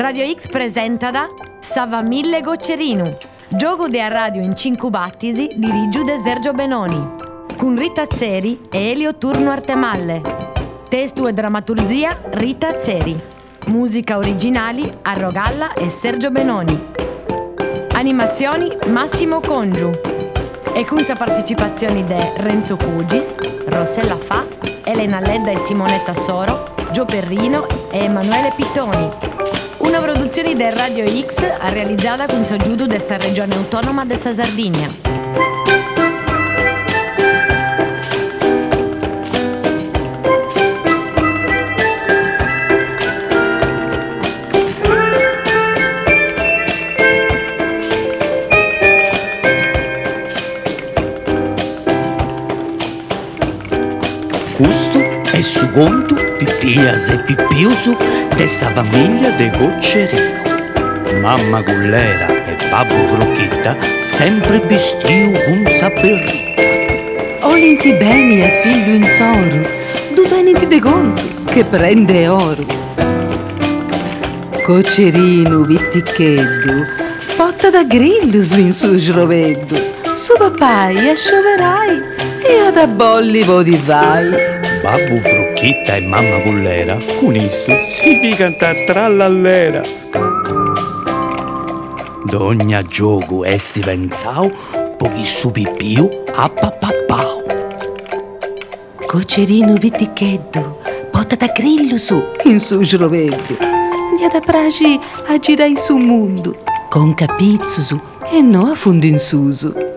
Radio X presenta da Sava Mille Goccerinu. Gioco a radio in cinque battisi dirigiu de Sergio Benoni. Con Rita Zeri e Elio Turno Artemalle. Testo e drammaturgia Rita Zeri. Musica originali a Rogalla e Sergio Benoni. Animazioni Massimo Congiu. E con sa partecipazioni de Renzo Cugis, Rossella Fa, Elena Ledda e Simonetta Soro, Gio Perrino e Emanuele Pittoni. Una produzione del Radio X realizzata con soggiudo desta regione autonoma della Sardegna. Questo è su conto Pippias e Pippiusu dessa famiglia de Goccerino. Mamma Gullera e babbo Frucchitta sempre bestiu un saperrita. Olinti beni a figlio in soro, du teniti de conto che prende oro. Cocerino vitticheddu, potta da grillo su in su sroveddu, su papai a scioverai e ad abolli vodi vai. Babbo Frucchitta e mamma Gullera con isso si di cantare trallallera. Dogna gioco esti pensau, pochi su pippiu a papapau. Cocerino vitticheddu, potta da grillo su in su sroveddu, di ad apragi a girai su mondo, con capizzusu e no a fondo in susu.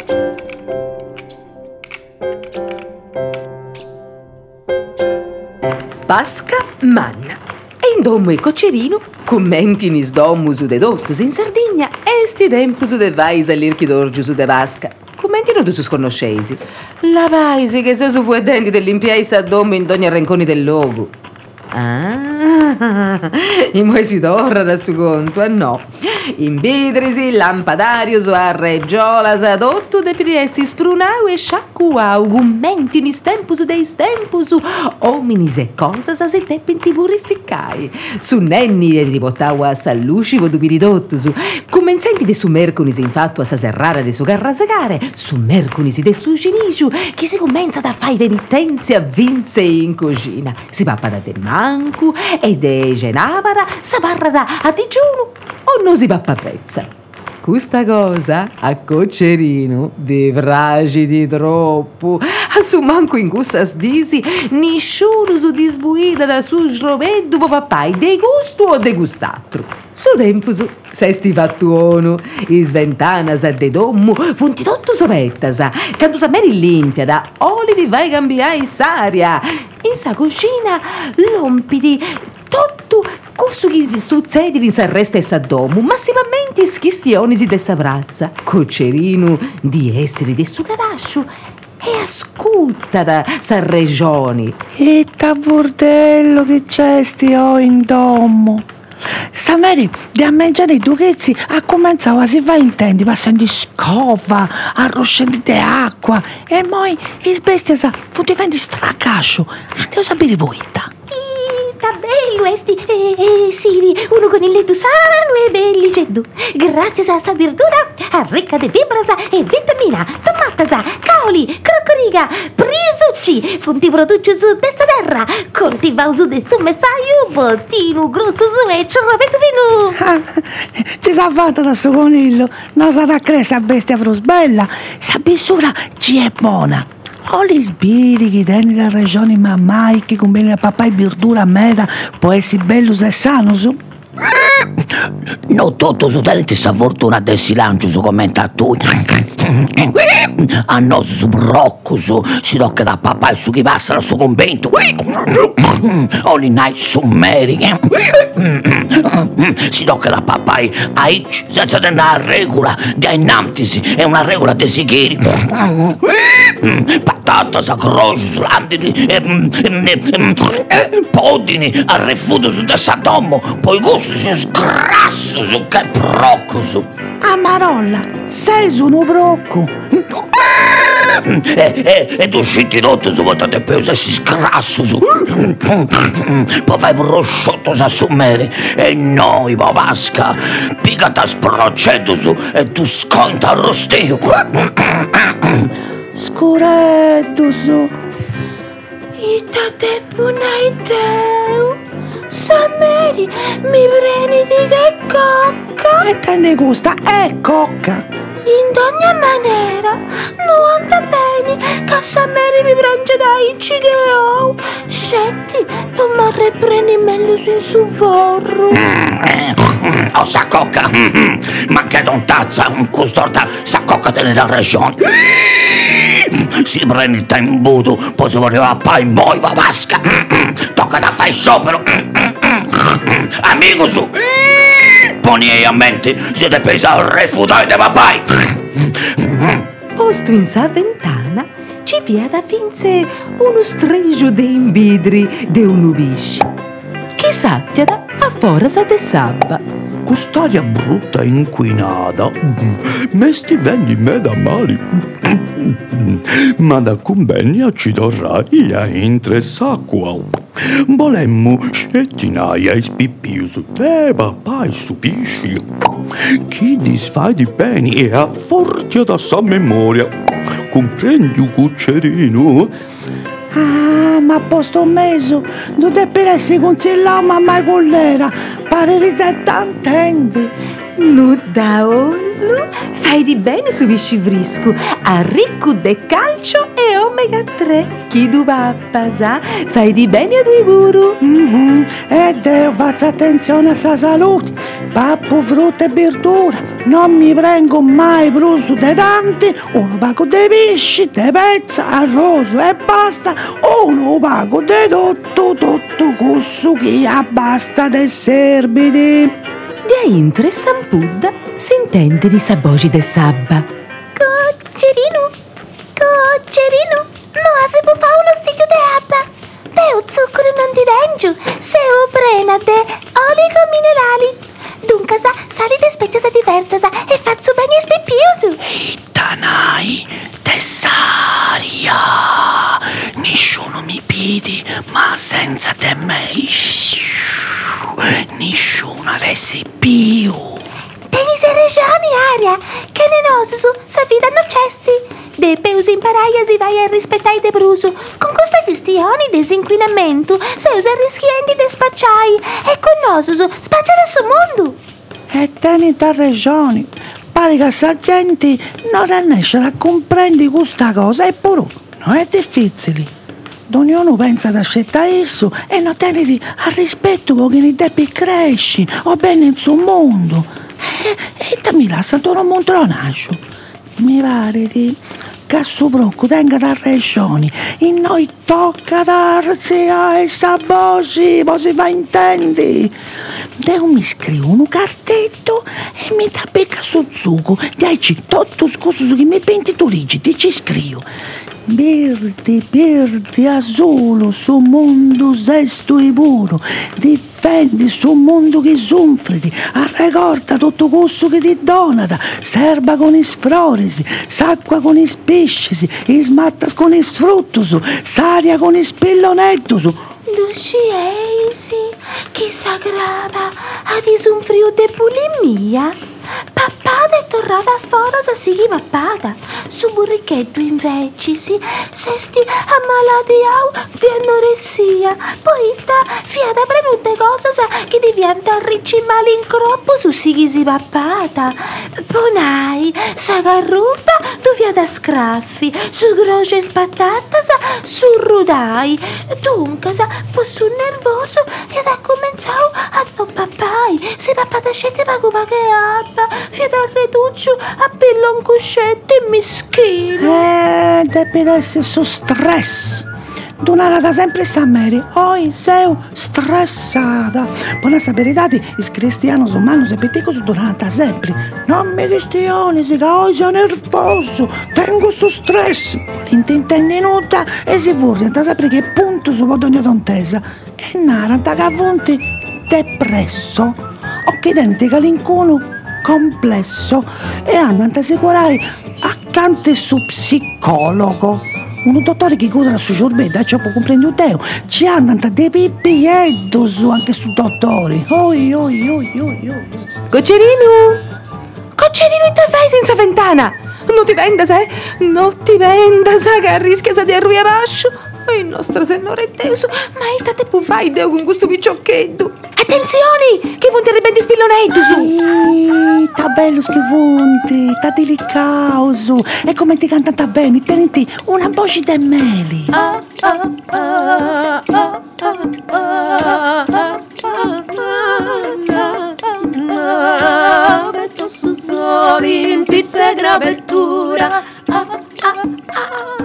Pasca manna. E in domo e cocerino commenti nis domus de dottus in Sardegna esti tempus de vais all'irchi d'orgius de Vasca. Commentino du sus conoscesi. La vaisi che se su fuedenti dell'impiai sa domo in ogni arrenconi del logo. Ah, i moi si torna da su conto, eh no. In bidrisi, lampadarius a reggiolas ad otto de priessi sprunau e sciacquau, gummenti nis tempus deis tempus, hominis e cosas as e tepenti purificai. Su nenni e ribotau a salluscivo du biridottus, commensenti de su merconis infatti a sa serrara de su garrasagare, su merconis de su giniciu, chi si commenza da fai penitenzia vinse in cucina. Si pappa da te mancu e de genavara, sa barra da a digiuno o non si pezza. Questa cosa a Cocerino di fragidi troppo, a su manco in gussas disi, nisciuno su disbuida da su sroveddu papai, de gusto o de gustatro. Su tempus, sesti fattuono, is ventanas de dommu, funti tutto sopettas, cantu sa meri limpia da oli di vai cambiai saria, in sa cucina lompidi, che succede in s'arresta e s'addomo, massimamente schistioni di dessa brazza, cocerino di essere di su carascio e ascolta da sa regioni. E ta bordello che c'è sti ho in domo. Sameri, di a mangiare i duchezzi, a cominciare si va in tendi, passando scova, arroscendi di acqua, e poi i bestia sa, fu diventi stracascio, andiamo a sapere voi, ta. Sta bello esti, eh, eh, Siri, uno con il letto sano e belliceddu. Grazie a sa verdura, ricca di fibrasa e vitamina, tomatasa, caoli, crocoriga, prisucci, fonti produce su testa terra, coltivau su de su messaio, bottino grosso su e ciorrovetto vino. Ah, ci sa fatta da suo coniglio, non sa da cresa bestia frusbella, sa bissura ci è buona. O li sbiri che tieni la regione mammai che con bene papà e verdura meda può essere bello e sano su? Non tutto su talenti sa fortuna del silenzio su commentatori. A noi su brocco su si tocca da papà e su chi passa su convento. Ogni night su meri. Si tocca da papà a ich senza tenere regola di innantisi e una regola di sicheri. Patata sa croce sull'andini e podini a refuto su dessa domo poi gusto si sgrasso su che brocco su Amarolla, sei su un brocco. E, e, e tu scendi tutto su quanto te peso e si scrasso su. Poi fai prosciutto sa su mere e noi papasca. Pica da sprocetto su e tu sconta arrostio. Scuretto su. Ita te punaiteu. Sameri, mi preni di cocca. E te ne gusta, è cocca. In ogni maniera, non anda bene che Sameri mi prende dai cigheau. Senti, non mi prendi meglio su su forro. Oh, cocca. Ma che non tazza custorta sa cocca della regione. Si prende il tembuto, poi si voleva a pai moi papasca. Tocca da fare sciopero. Amico su. Poni a mente, siete pesa di papai. Posto in sa ventana, ci via da finze uno stregio de imbidri de un ubisci. Chi sattiada a forza de sabba. Quest'aria brutta e inquinata mi stivendi me da male. Ma da convegna ci dorrai a interessacqua. Volemmo scettinaia e spippiuso te papà e supisci. Chi disfai di bene e ha forza da sa memoria. Comprendi un cuccerino? Ah, ma posto meso, non deve essere consigliato mamma collera, pare di te tantendi. Nu da ollu, fai di bene su viscivriscu, a ricco de calcio e omega 3. Chi du va a pasà, fai di bene a due guru. Mhm, E Dio faccia attenzione a sa salute, pappo, frutta e verdura, non mi prendo mai bruso de tanti, uno pago de pesci, de pezza, arroso e basta, uno pago de tutto, tutto questo che abbasta de serbidi. De intre sampudda si intende di sabogi de sabba. Coccerino, coccerino, non avevo fa uno stiglio de abba. Te o zucchero non ti dengio, se o prena de oligominerali. Dunque sa, sali de spezia diversa sa, e faccio bene spippioso. Tanai, tessaria. Nessuno mi pidi, ma senza te me. Nessuno avessi più. Teni se regioni, aria, che ne noso su, sa vita non cesti. De peus imparai si vai a rispettare de bruso. Con queste questioni di disinquinamento, se usa rischienti de spacciai. E con noso su, spaccia del suo mondo. E teni da regioni, pare che sa gente non riesce a comprendere questa cosa, eppure non è difficile. Ognuno pensa ad accettare esso e non tiene di- al rispetto con chi deve crescere o bene il suo mondo. E, e te mi lascia tutto un montronaccio. Mi pare di che a suo brocco tenga da regioni e noi tocca darsi a essa voce, poi si fa intendi. Devo mi scrivo un cartetto e mi dà becca su zucco. Dici, tutto scuso su che mi penti tu rigidi, ci scrivo. Verde, verde, azzurro, su mondo sesto e puro. Difendi su mondo che soffriti. Arrecorda tutto questo che ti donata. Serba con i sfrorisi, s'acqua con i pesci, i smattas con i fruttus, s'aria con i spillonettus. Dusciesi, chi sagrada, ad un frio de bulimia. Pappada è tornata fuori a sighi pappata. Su burrichetto invece si sesti ammalati di anoressia. Poi sta fiata prenutte cose sa che diventa ricci male in corpo su sighi si pappata. Ponai, sa garrupa tu fiata scraffi, su groce spattata sa su rudai. Dunque sa posso nervoso ed ha cominciato a non pappai. Si pappata scende ma che abba, fiata al reduccio a pillo un cuscetto e mischino. Eh, deve essere su stress. Donare da sempre sta Mary, oi sei stressata. Buona sapere dati, i cristiani umani se pettico su donare da sempre. Non mi distioni, se che oggi sono nervoso, tengo su stress. L'intenta nuda e si vorrà da sapere che punto su podogna tontesa. E nara da cavonte depresso. O che dente calincuno complesso e hanno ad assicurare a cante su psicologo. Un dottore che cura su ciurbetta, ci può comprendere Teo. Ci hanno dei pippietto su anche su dottori. Oi, oi, oi, oi, oi. Coccerino! Coccerino, te fai senza ventana? Non ti venda, sai? Non ti venda, sai che rischia di? Oh, Oh, il nostro senore Deus, ma è stato tate fai deo con questo piccioccheddu. Attenzione, che vonte ben di spillonetto su. Ta bello che vonte, ta delicaoso. E come ti canta ta bene, teniti una voce di meli. Ah, ah, ah, ah, ah, ah, Gravetto su soli in pizza e gravettura. Ah, ah, ah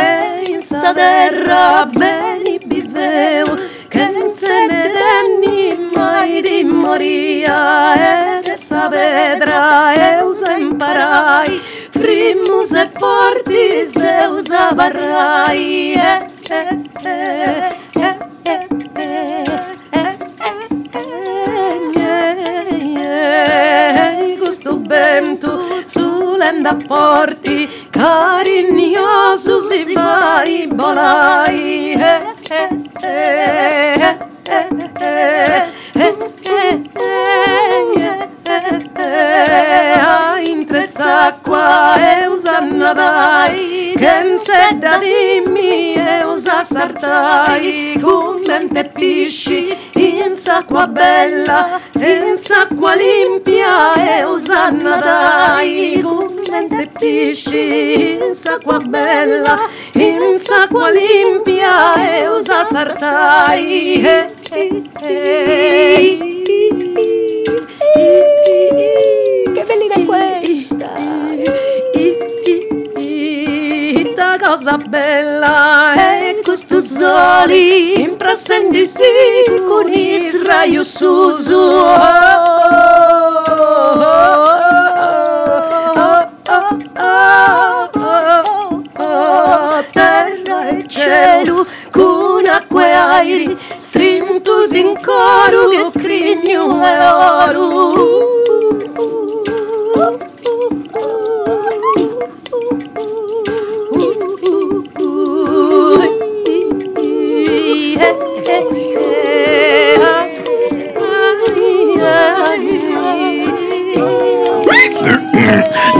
e in sa terra beni viveu che non se biveu Kentzen edenin mairi moria vedra eu eusa imparai Frimus e fortis eusa barrai e eh, eh, eh, eh, eh. Gusto bentu sull'enda forti Karin Niyazu Zibai Balai he, eh, eh, he, eh, he, he, he, In Tressacqua e usanna dai Ken sedda dimmi e usa sartai Cum te pisci in s'acqua bella In s'acqua limpia e usanna dai Cum te pisci insa qua bella, insa qua limpia e usa sartai. Eh, eh, eh, che bellina questa! Cosa bella è questo soli impressendisi con Israio Susu. Oh, oh, oh, oh, oh, oh, oh. Terra e cielo con acque e airi strintus in coro che scrigno e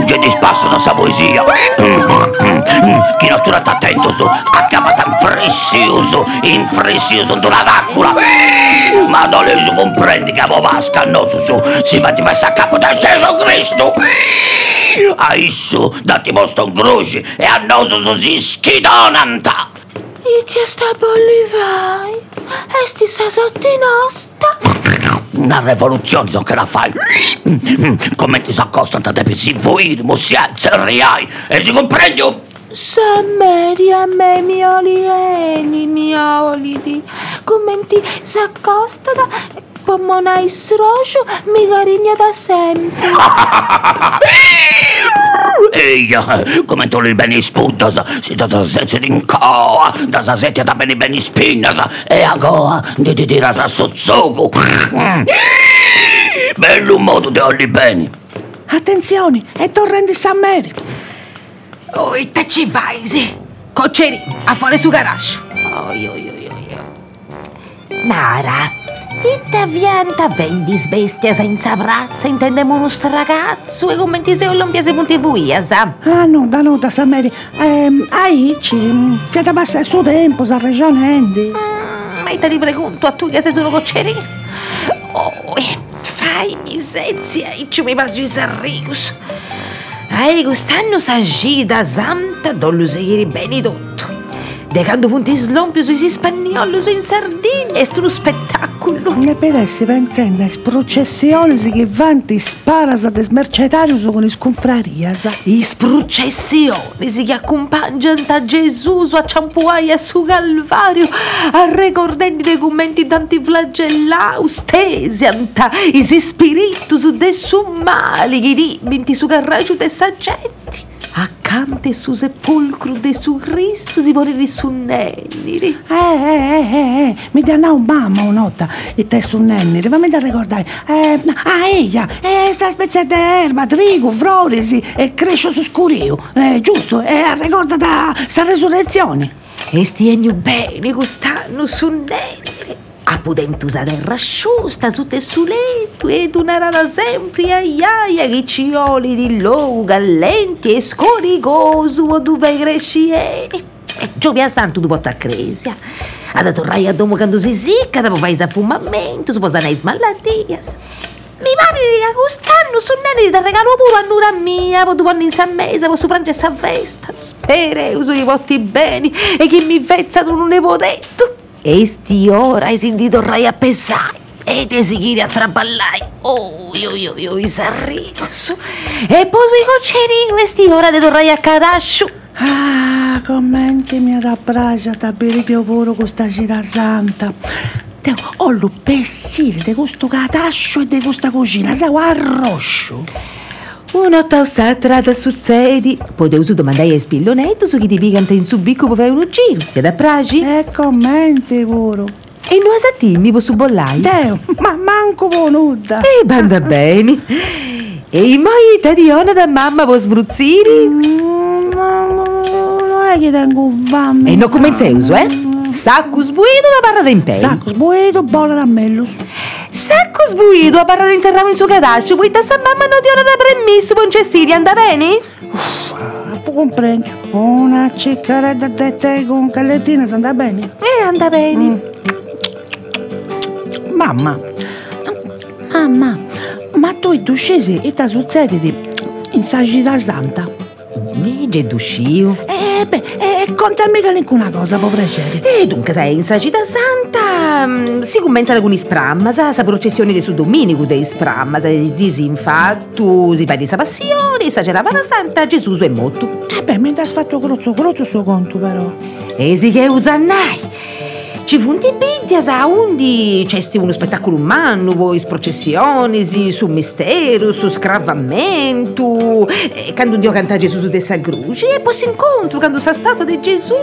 Che ti spassano sta poesia. Chi non sta attento su, a chiamata in fressiuso, in fressiuso in una d'acqua. Ma non le su comprendi che avevo vasca, no, su, su, si va ti fai a capo da Gesù Cristo. A isso dati posto in croce e a noi su si schidonanta. E ti sta bollivai? Esti sa sotto nostra? Una rivoluzione so che la fai. Come ti si accostano te si vuoi, musia, zerriai, e si comprendi? Sammeri a me mioli eni, miolidi. Come ti s'accosta da pomona isrocio, mi garigna da sempre. Eia, come tu li beni spuntas, si da da senza d'incoa, da sa setia da beni beni spinnas, e a goa di ti tira sa sozzogu. Bello modo di olli beni. Attenzione, è torrente San Mary. Oh, e te ci vai, sì. Cocceri, a fuori su garascio. Oi, oi, oi. Nara, itta avvienta, vendi sbestia senza brazza, intendiamo uno stragazzo e commenti se olompiase.tv, iasa. Ah, no, da no, da Samedi. Ehm, aici, fiata bassa il suo tempo, sa regione Mm, ma itta ti pregunto, a tu che sei solo cocceri? Oh, eh, fai misezia, iccio mi passo i sarricus. Ai, quest'anno sa gita santa, don lo seguire bene. Dejando juntos lompios os espanholos em Sardinha. Isto é uno spettacolo. E per essere pensenna es processiones che vanti sparas a su con le confrarias. Is processiones che accompagnano a Gesù a Ciampuaia su Calvario, a ricordando dei commenti tanti flagellaus, i spiriti su de sumali, che dimenti su carraccio de saggenti cante su sepolcro de su Cristo si morire su nenniri. Eh, eh, eh, eh, eh, mi danno un mamma un'otta e te su nenni, fammi da ricordare. Eh, ah, ella, è sta specie di erba, trigo, frorisi e cresce su scurio, eh, giusto? E ricorda da sa resurrezione. E stiegno bene quest'anno su nenniri. Pudentusa terra asciusta su te su letto ed una rara sempre aiaia che cioli di logo gallenti e scorigoso dove cresci e Giovia santo dopo a cresia. Ad tornare a domo quando si sicca, dopo fai affumamento, si posano smalatias. Mi pare che quest'anno sono nani da regalo pure a nura mia, poi dopo in San Mese, posso prendere questa festa. Spere, uso i votti bene e che mi vezza tu non ne potetto. E sti ora hai sentito rai a pesare e te si a traballare. Oh, io, io, io, i sarricos. E poi i coccerini, e sti ora te torrai a cadascio. Ah, commenti mi rabbraccia da beripio pure con sta città santa. Te, ho lo pessire di questo catascio e di questa cucina, sai, arroscio. Una taussatra da succedi. Poi devo domandare a spillonetto su chi ti piganta in subicco per fare uno giro. Che da pragi? E commenti pure. E non satimmi posso bollare? Deo, ma manco venuta. E banda bene. E i moi tadiona da mamma può sbruzziri? Mm, non è che tengo fame. E non comenzi uso, eh? Sacco sbuito da barra d'impegno. Sacco sbuito, bolla da mellus. Sacco sbuito a barra d'inserramo in suo cadascio, poi da sa mamma non ti ora da permesso, con Cecilia, anda bene? Ah, comprendo. Una ciccaretta di te con callettina, se anda bene. Eh, anda bene. Mamma, mamma, ma tu e tu scesi e ti succede di in sagita santa? Mige d'uscio. Eh, beh, eh, contami che nessuna cosa, può piacere. E dunque, sai, in Sagita Santa mm, si comincia con i sprammas, sa processione di su domenico dei sprammas, disinfatto, si fa di sa passione, sa c'era la Santa, Gesù è morto. Eh beh, mi hai fatto grozzo, grozzo suo conto però. E si che usannai. Ci funti bidia, sa, undi c'è uno spettacolo umano, poi processioni, si, su mistero, su scravamento, e quando Dio canta Gesù su dessa croce, e poi si incontro quando sa statua di Gesù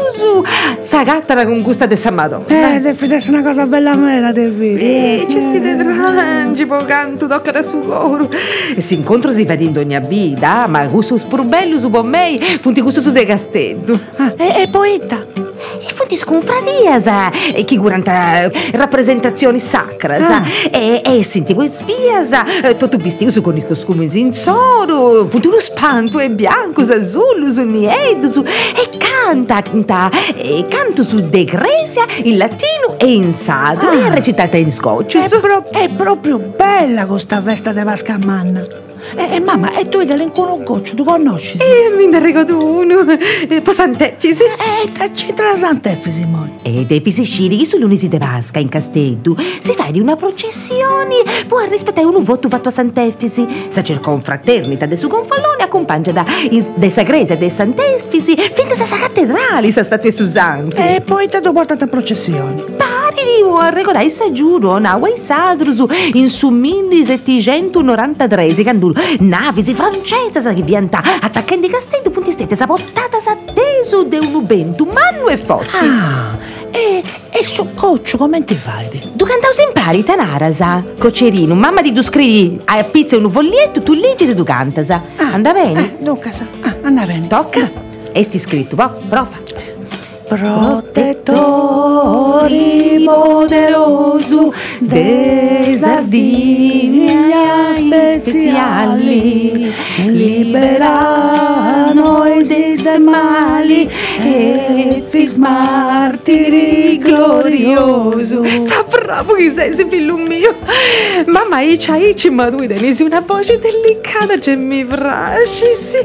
sa gatta con gusta dessa Madonna. Eh, deve essere una cosa bella mera, devi. E c'è sti de frangi, po canto, tocca da su coro. E si incontro si vede in ogni vita, ma gusto spurbello su me, funti gusto su de castello. Ah, e, e poeta? E funti sconfraria, sa, e chi durante rappresentazioni sacre, sa, e, e senti poi spia, sa, tutto vestito con i costumi in soro, funti uno spanto e bianco, azzurro, su nieto, su, e canta, canta, e canto su De Grecia in latino e in sardo, e recitata in scoccio. È, pro- è proprio bella questa festa di Pascamanna. E, e mamma, e tu che l'incono goccio, tu conosci? E mi ne ricordo uno, e poi Sant'Efisi. Eh, che c'entra la Sant'Efisi, mo? E dei pisicini che sull'unisi de Pasca in Castello si fa di una processione può rispettare un voto fatto a Sant'Efisi. Sa cercò un fraternita de su confallone accompagna da in, de Sagrese de Sant'Efisi finché sa sa cattedrali sa statue su santi. E poi te lo portate a processioni. Pari di a ricordare sa giuro na wei sadrusu in su 1793 quando navisi francese sa vianta attaccando castello punti stette sa portata sa teso de un ubento manno e forte. Ah, e, e su coccio come ti fai? Tu cantausi impari, tanarasa, cocerino, mamma di tu scrivi a pizza un foglietto, tu leggi se tu cantasa. Anda bene? Eh, Luca, sa. Ah, anda bene. Tocca? E sti scritto, po', profa. Protettori poderoso dei sardini speciali, libera noi dei mali e fis martiri glorioso. Sta bravo che sei, figlio mio. Mamma, ici, ici, ma tu tenesi una voce delicata, che mi piace, sì.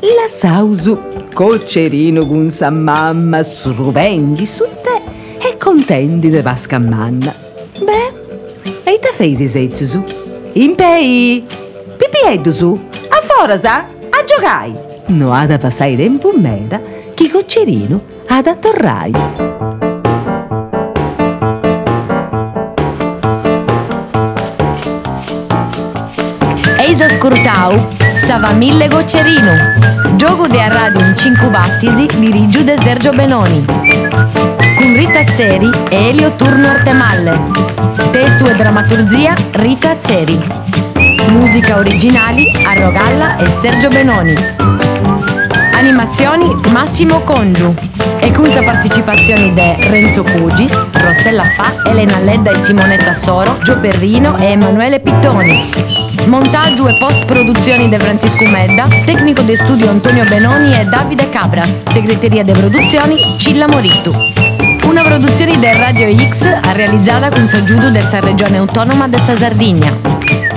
La sausu, coccerino con sa mamma, sruvendi su te e contenti de vasca manna. Beh, e te fei sezzu su? Impei, pipieddu su, a fora sa, a giocai. No ha da passare tempo meda, chi coccerino ha da torrai. Eis ascoltau Savamille Goccerino. Gioco a radio in 5 battisi di Rigiu de Sergio Benoni. Con Rita Zeri e Elio Turno Artemalle. Testo e drammaturgia Rita Zeri. Musica originali a Rogalla e Sergio Benoni. Animazioni Massimo Congiu e con la partecipazione di Renzo Cugis, Rossella Fa, Elena Ledda e Simonetta Soro, Gio Perrino e Emanuele Pittoni. Montaggio e post-produzioni di Francisco Medda, tecnico di studio Antonio Benoni e Davide Cabras, segreteria di produzioni Cilla Morittu. Una produzione del Radio X realizzata con soggiudo della regione autonoma della Sardegna.